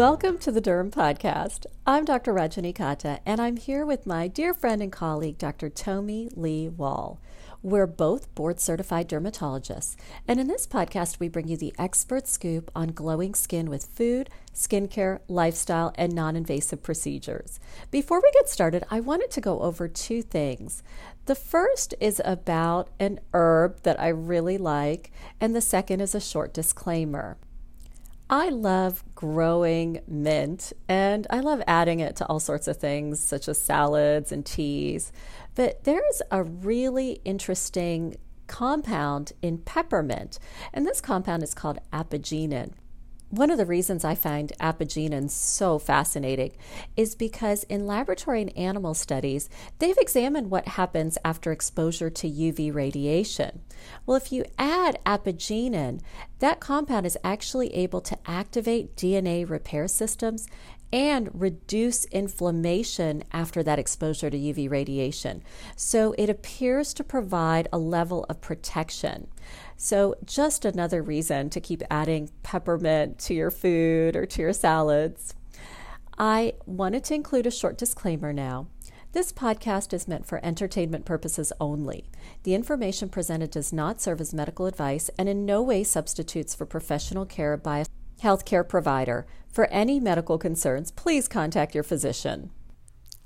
Welcome to the Derm Podcast. I'm Dr. Rajani Katta, and I'm here with my dear friend and colleague, Dr. Tomi Lee Wall. We're both board certified dermatologists, and in this podcast, we bring you the expert scoop on glowing skin with food, skincare, lifestyle, and non invasive procedures. Before we get started, I wanted to go over two things. The first is about an herb that I really like, and the second is a short disclaimer. I love growing mint and I love adding it to all sorts of things such as salads and teas. But there's a really interesting compound in peppermint, and this compound is called apigenin. One of the reasons I find apigenin so fascinating is because in laboratory and animal studies, they've examined what happens after exposure to UV radiation. Well, if you add apigenin, that compound is actually able to activate DNA repair systems and reduce inflammation after that exposure to UV radiation. So it appears to provide a level of protection. So, just another reason to keep adding peppermint to your food or to your salads. I wanted to include a short disclaimer now. This podcast is meant for entertainment purposes only. The information presented does not serve as medical advice and in no way substitutes for professional care by a healthcare provider. For any medical concerns, please contact your physician.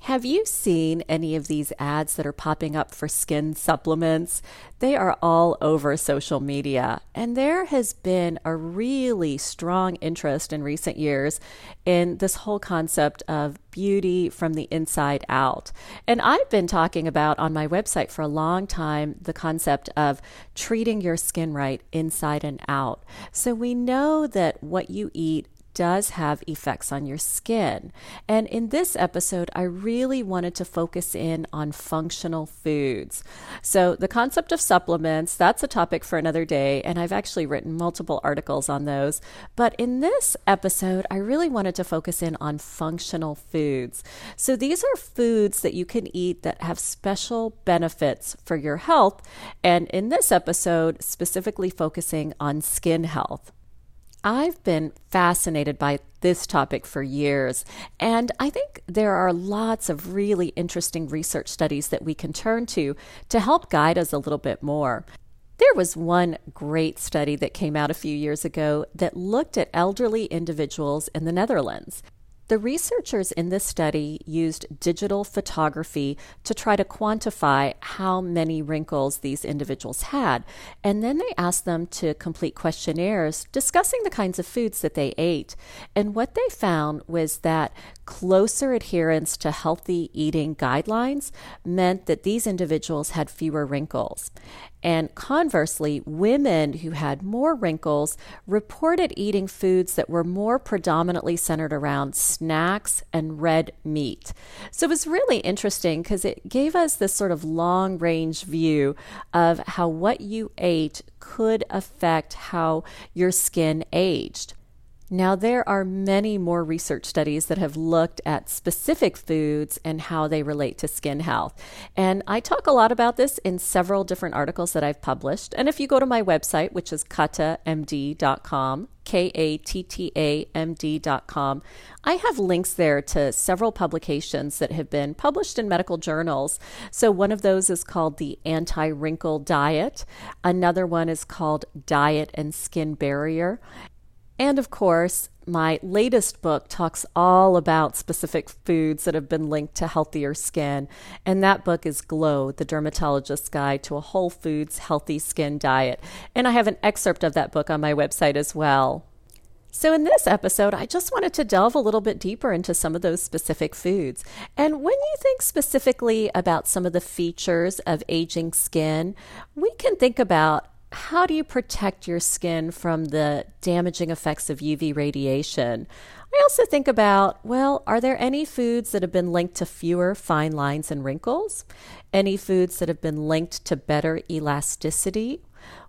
Have you seen any of these ads that are popping up for skin supplements? They are all over social media, and there has been a really strong interest in recent years in this whole concept of beauty from the inside out. And I've been talking about on my website for a long time the concept of treating your skin right inside and out. So we know that what you eat does have effects on your skin. And in this episode, I really wanted to focus in on functional foods. So, the concept of supplements, that's a topic for another day, and I've actually written multiple articles on those. But in this episode, I really wanted to focus in on functional foods. So, these are foods that you can eat that have special benefits for your health. And in this episode, specifically focusing on skin health. I've been fascinated by this topic for years, and I think there are lots of really interesting research studies that we can turn to to help guide us a little bit more. There was one great study that came out a few years ago that looked at elderly individuals in the Netherlands. The researchers in this study used digital photography to try to quantify how many wrinkles these individuals had. And then they asked them to complete questionnaires discussing the kinds of foods that they ate. And what they found was that closer adherence to healthy eating guidelines meant that these individuals had fewer wrinkles. And conversely, women who had more wrinkles reported eating foods that were more predominantly centered around snacks and red meat. So it was really interesting because it gave us this sort of long range view of how what you ate could affect how your skin aged. Now, there are many more research studies that have looked at specific foods and how they relate to skin health. And I talk a lot about this in several different articles that I've published. And if you go to my website, which is kattamd.com, K A T T A M D.com, I have links there to several publications that have been published in medical journals. So, one of those is called the Anti Wrinkle Diet, another one is called Diet and Skin Barrier. And of course, my latest book talks all about specific foods that have been linked to healthier skin. And that book is Glow, the Dermatologist's Guide to a Whole Foods Healthy Skin Diet. And I have an excerpt of that book on my website as well. So, in this episode, I just wanted to delve a little bit deeper into some of those specific foods. And when you think specifically about some of the features of aging skin, we can think about how do you protect your skin from the damaging effects of UV radiation? I also think about well, are there any foods that have been linked to fewer fine lines and wrinkles? Any foods that have been linked to better elasticity?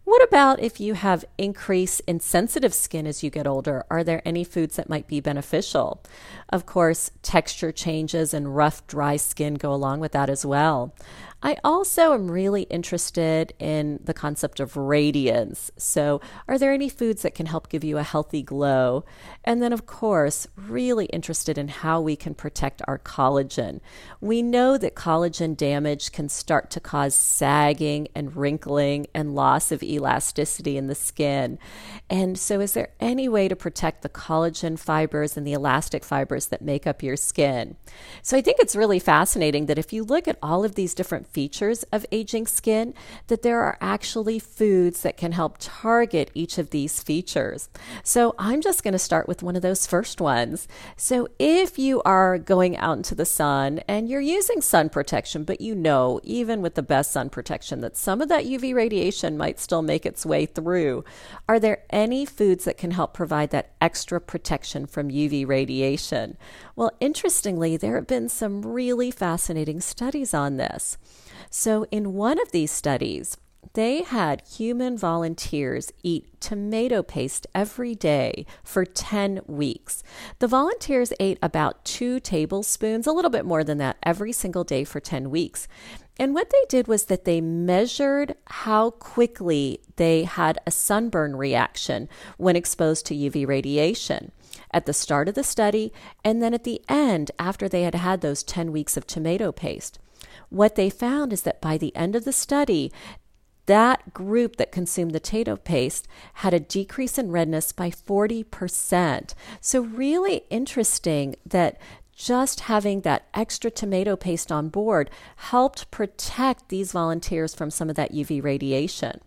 What about if you have increase in sensitive skin as you get older? Are there any foods that might be beneficial? Of course, texture changes and rough, dry skin go along with that as well. I also am really interested in the concept of radiance. So, are there any foods that can help give you a healthy glow? And then, of course, really interested in how we can protect our collagen. We know that collagen damage can start to cause sagging and wrinkling and loss of elasticity in the skin. And so, is there any way to protect the collagen fibers and the elastic fibers that make up your skin? So, I think it's really fascinating that if you look at all of these different features of aging skin, that there are actually foods that can help target each of these features. So I'm just going to start with one of those first ones. So if you are going out into the sun and you're using sun protection, but you know, even with the best sun protection, that some of that UV radiation might still make its way through, are there any foods that can help provide that extra protection from UV radiation? Well, interestingly, there have been some really fascinating studies on this. So, in one of these studies, they had human volunteers eat tomato paste every day for 10 weeks. The volunteers ate about two tablespoons, a little bit more than that, every single day for 10 weeks. And what they did was that they measured how quickly they had a sunburn reaction when exposed to UV radiation at the start of the study and then at the end after they had had those 10 weeks of tomato paste. What they found is that by the end of the study, that group that consumed the tomato paste had a decrease in redness by 40%. So, really interesting that just having that extra tomato paste on board helped protect these volunteers from some of that UV radiation.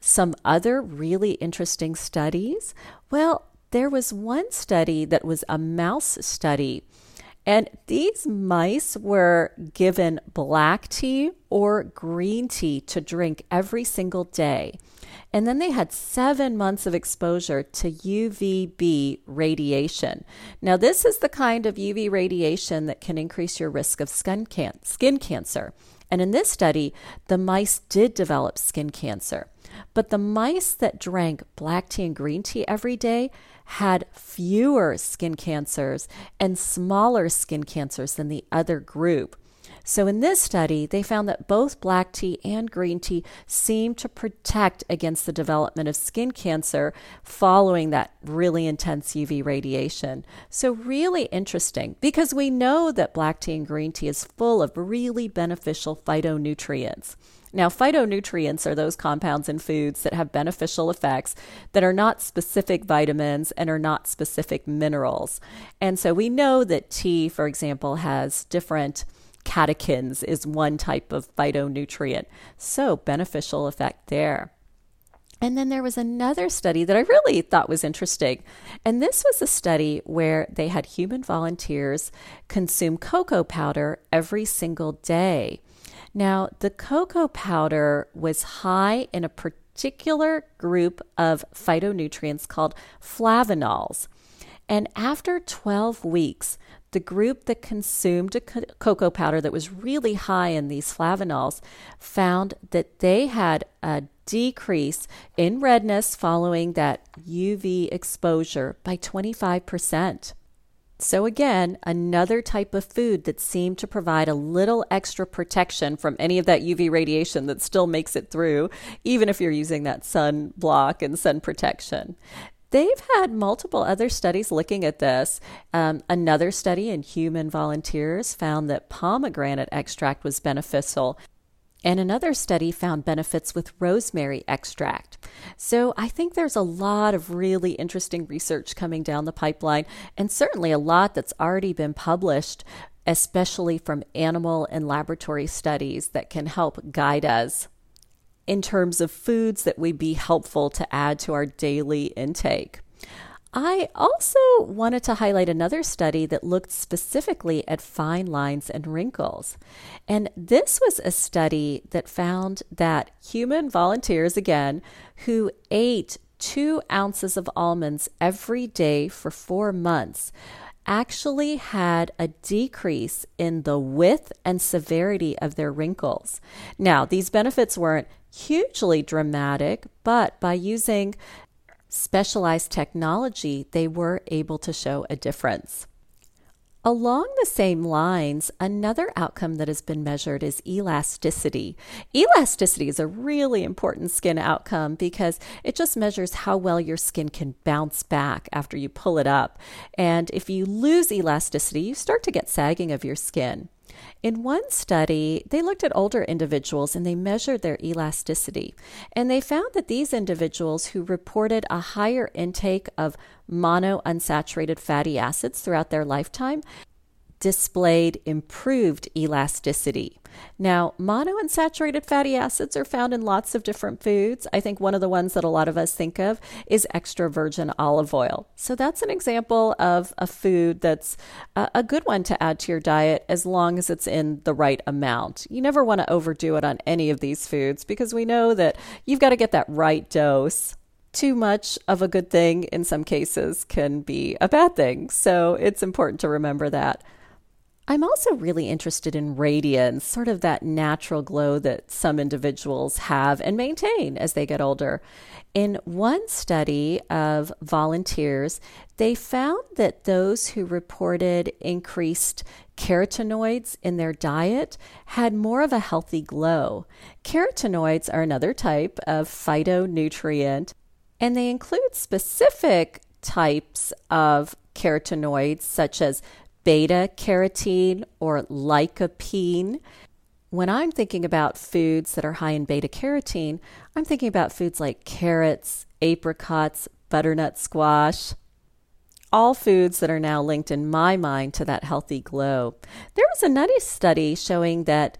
Some other really interesting studies. Well, there was one study that was a mouse study and these mice were given black tea or green tea to drink every single day. And then they had seven months of exposure to UVB radiation. Now, this is the kind of UV radiation that can increase your risk of skin, can- skin cancer. And in this study, the mice did develop skin cancer. But the mice that drank black tea and green tea every day had fewer skin cancers and smaller skin cancers than the other group. So, in this study, they found that both black tea and green tea seem to protect against the development of skin cancer following that really intense UV radiation. So, really interesting because we know that black tea and green tea is full of really beneficial phytonutrients. Now, phytonutrients are those compounds in foods that have beneficial effects that are not specific vitamins and are not specific minerals. And so we know that tea, for example, has different catechins is one type of phytonutrient. So, beneficial effect there. And then there was another study that I really thought was interesting. And this was a study where they had human volunteers consume cocoa powder every single day. Now, the cocoa powder was high in a particular group of phytonutrients called flavanols. And after 12 weeks, the group that consumed a cocoa powder that was really high in these flavanols found that they had a decrease in redness following that UV exposure by 25%. So, again, another type of food that seemed to provide a little extra protection from any of that UV radiation that still makes it through, even if you're using that sun block and sun protection. They've had multiple other studies looking at this. Um, another study in human volunteers found that pomegranate extract was beneficial and another study found benefits with rosemary extract. So I think there's a lot of really interesting research coming down the pipeline, and certainly a lot that's already been published, especially from animal and laboratory studies that can help guide us in terms of foods that would be helpful to add to our daily intake. I also wanted to highlight another study that looked specifically at fine lines and wrinkles. And this was a study that found that human volunteers, again, who ate two ounces of almonds every day for four months, actually had a decrease in the width and severity of their wrinkles. Now, these benefits weren't hugely dramatic, but by using specialized technology, they were able to show a difference. Along the same lines, another outcome that has been measured is elasticity. Elasticity is a really important skin outcome because it just measures how well your skin can bounce back after you pull it up. And if you lose elasticity, you start to get sagging of your skin. In one study, they looked at older individuals and they measured their elasticity. And they found that these individuals who reported a higher intake of monounsaturated fatty acids throughout their lifetime displayed improved elasticity. Now, monounsaturated fatty acids are found in lots of different foods. I think one of the ones that a lot of us think of is extra virgin olive oil. So that's an example of a food that's a good one to add to your diet as long as it's in the right amount. You never want to overdo it on any of these foods because we know that you've got to get that right dose too much of a good thing in some cases can be a bad thing. So it's important to remember that. I'm also really interested in radiance, sort of that natural glow that some individuals have and maintain as they get older. In one study of volunteers, they found that those who reported increased carotenoids in their diet had more of a healthy glow. Carotenoids are another type of phytonutrient, and they include specific types of carotenoids such as beta carotene or lycopene. When I'm thinking about foods that are high in beta carotene, I'm thinking about foods like carrots, apricots, butternut squash, all foods that are now linked in my mind to that healthy glow. There was another study showing that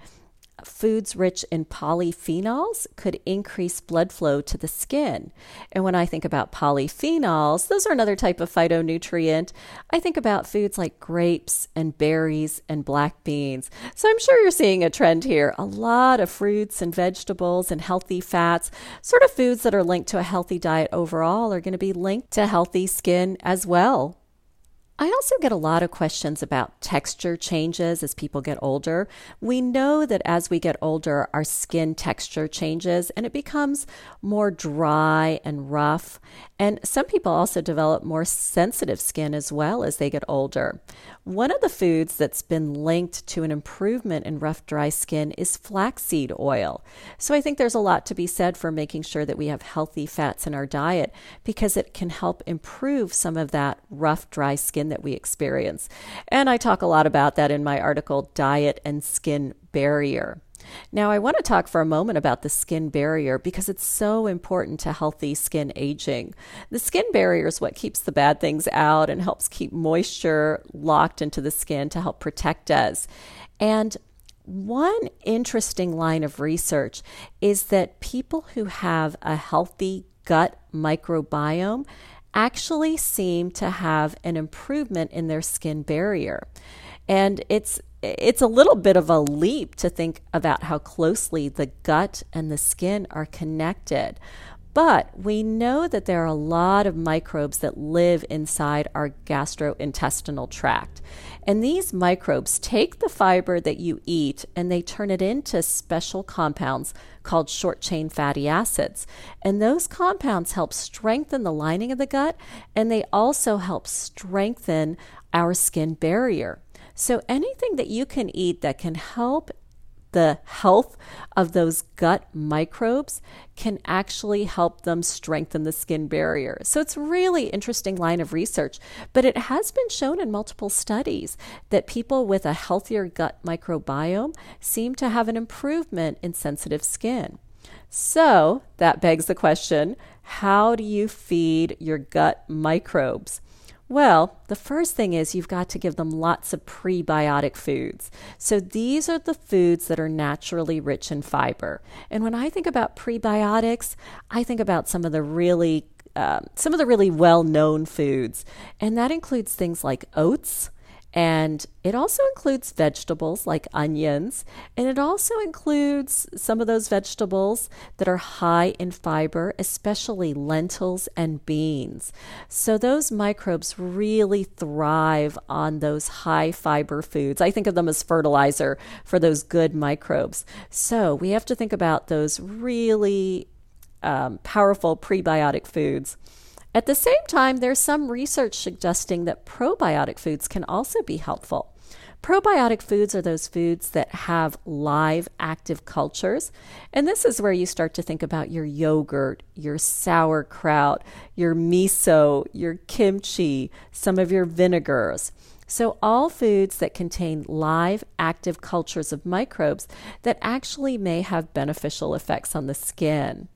foods rich in polyphenols could increase blood flow to the skin. And when I think about polyphenols, those are another type of phytonutrient. I think about foods like grapes and berries and black beans. So I'm sure you're seeing a trend here. A lot of fruits and vegetables and healthy fats, sort of foods that are linked to a healthy diet overall, are going to be linked to healthy skin as well. I also get a lot of questions about texture changes as people get older. We know that as we get older, our skin texture changes and it becomes more dry and rough. And some people also develop more sensitive skin as well as they get older. One of the foods that's been linked to an improvement in rough, dry skin is flaxseed oil. So I think there's a lot to be said for making sure that we have healthy fats in our diet because it can help improve some of that rough, dry skin that we experience. And I talk a lot about that in my article, Diet and Skin Barrier. Now, I want to talk for a moment about the skin barrier because it's so important to healthy skin aging. The skin barrier is what keeps the bad things out and helps keep moisture locked into the skin to help protect us. And one interesting line of research is that people who have a healthy gut microbiome actually seem to have an improvement in their skin barrier. And it's it's a little bit of a leap to think about how closely the gut and the skin are connected. But we know that there are a lot of microbes that live inside our gastrointestinal tract. And these microbes take the fiber that you eat and they turn it into special compounds called short chain fatty acids. And those compounds help strengthen the lining of the gut and they also help strengthen our skin barrier. So anything that you can eat that can help the health of those gut microbes can actually help them strengthen the skin barrier. So it's really interesting line of research, but it has been shown in multiple studies that people with a healthier gut microbiome seem to have an improvement in sensitive skin. So that begs the question, how do you feed your gut microbes? Well, the first thing is you've got to give them lots of prebiotic foods. So these are the foods that are naturally rich in fiber. And when I think about prebiotics, I think about some of the really um, some of the really well-known foods, and that includes things like oats And it also includes vegetables like onions, and it also includes some of those vegetables that are high in fiber, especially lentils and beans. So those microbes really thrive on those high fiber foods. I think of them as fertilizer for those good microbes. So we have to think about those really um, powerful prebiotic foods. At the same time, there's some research suggesting that probiotic foods can also be helpful. Probiotic foods are those foods that have live active cultures. And this is where you start to think about your yogurt, your sauerkraut, your miso, your kimchi, some of your vinegars. So, all foods that contain live active cultures of microbes that actually may have beneficial effects on the skin.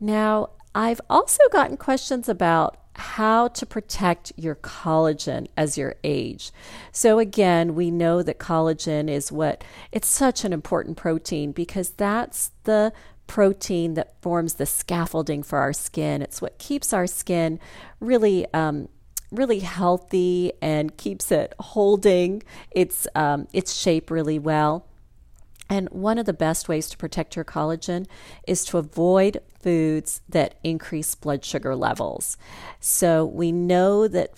Now, I've also gotten questions about how to protect your collagen as you age. So again, we know that collagen is what it's such an important protein because that's the protein that forms the scaffolding for our skin. It's what keeps our skin really um, really healthy and keeps it holding its um, its shape really well. And one of the best ways to protect your collagen is to avoid foods that increase blood sugar levels. So we know that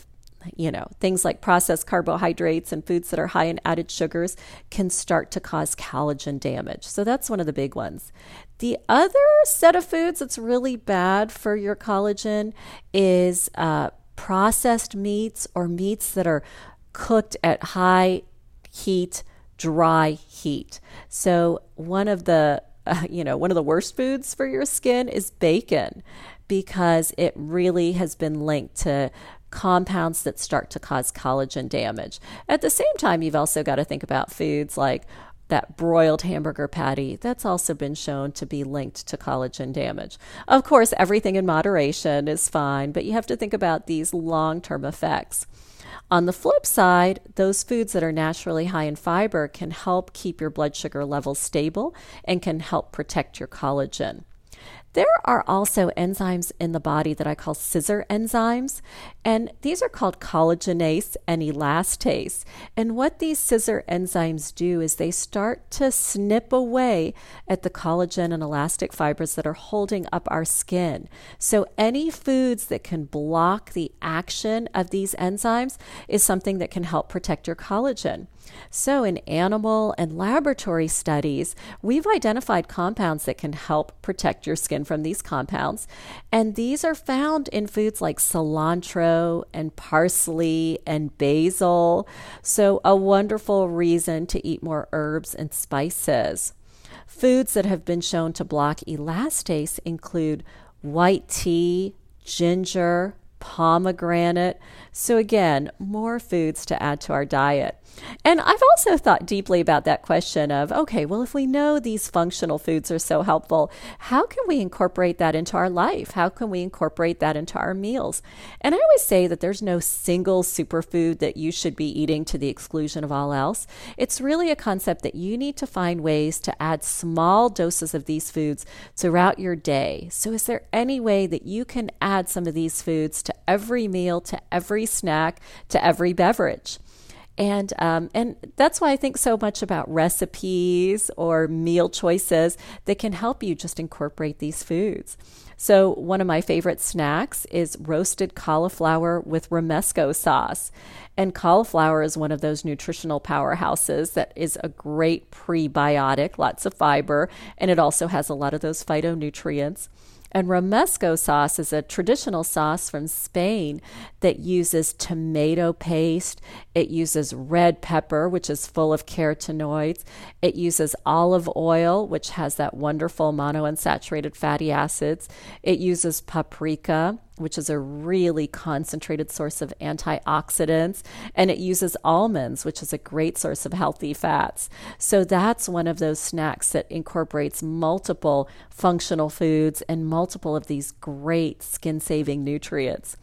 you know, things like processed carbohydrates and foods that are high in added sugars can start to cause collagen damage. So that's one of the big ones. The other set of foods that's really bad for your collagen is uh, processed meats or meats that are cooked at high heat dry heat. So one of the uh, you know, one of the worst foods for your skin is bacon because it really has been linked to compounds that start to cause collagen damage. At the same time, you've also got to think about foods like that broiled hamburger patty, that's also been shown to be linked to collagen damage. Of course, everything in moderation is fine, but you have to think about these long term effects. On the flip side, those foods that are naturally high in fiber can help keep your blood sugar levels stable and can help protect your collagen. There are also enzymes in the body that I call scissor enzymes, and these are called collagenase and elastase. And what these scissor enzymes do is they start to snip away at the collagen and elastic fibers that are holding up our skin. So, any foods that can block the action of these enzymes is something that can help protect your collagen. So, in animal and laboratory studies, we've identified compounds that can help protect your skin from these compounds. And these are found in foods like cilantro and parsley and basil. So, a wonderful reason to eat more herbs and spices. Foods that have been shown to block elastase include white tea, ginger, pomegranate. So, again, more foods to add to our diet. And I've also thought deeply about that question of okay, well, if we know these functional foods are so helpful, how can we incorporate that into our life? How can we incorporate that into our meals? And I always say that there's no single superfood that you should be eating to the exclusion of all else. It's really a concept that you need to find ways to add small doses of these foods throughout your day. So, is there any way that you can add some of these foods to every meal, to every snack, to every beverage? And um, and that's why I think so much about recipes or meal choices that can help you just incorporate these foods. So one of my favorite snacks is roasted cauliflower with romesco sauce. And cauliflower is one of those nutritional powerhouses that is a great prebiotic, lots of fiber, and it also has a lot of those phytonutrients. And romesco sauce is a traditional sauce from Spain that uses tomato paste. It uses red pepper, which is full of carotenoids. It uses olive oil, which has that wonderful monounsaturated fatty acids. It uses paprika which is a really concentrated source of antioxidants, and it uses almonds, which is a great source of healthy fats. So that's one of those snacks that incorporates multiple functional foods and multiple of these great skin saving nutrients.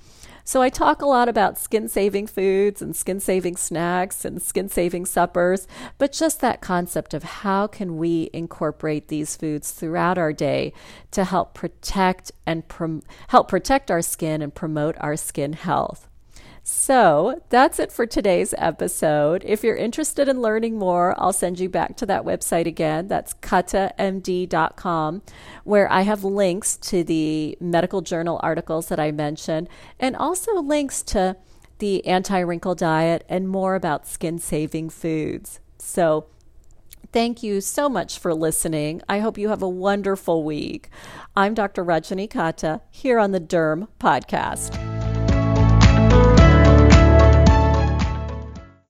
So I talk a lot about skin saving foods and skin saving snacks and skin saving suppers, but just that concept of how can we incorporate these foods throughout our day to help protect and prom- help protect our skin and promote our skin health. So that's it for today's episode. If you're interested in learning more, I'll send you back to that website again. That's kattamd.com, where I have links to the medical journal articles that I mentioned and also links to the anti wrinkle diet and more about skin saving foods. So Thank you so much for listening. I hope you have a wonderful week. I'm Dr. Rajani Katta here on the Derm Podcast.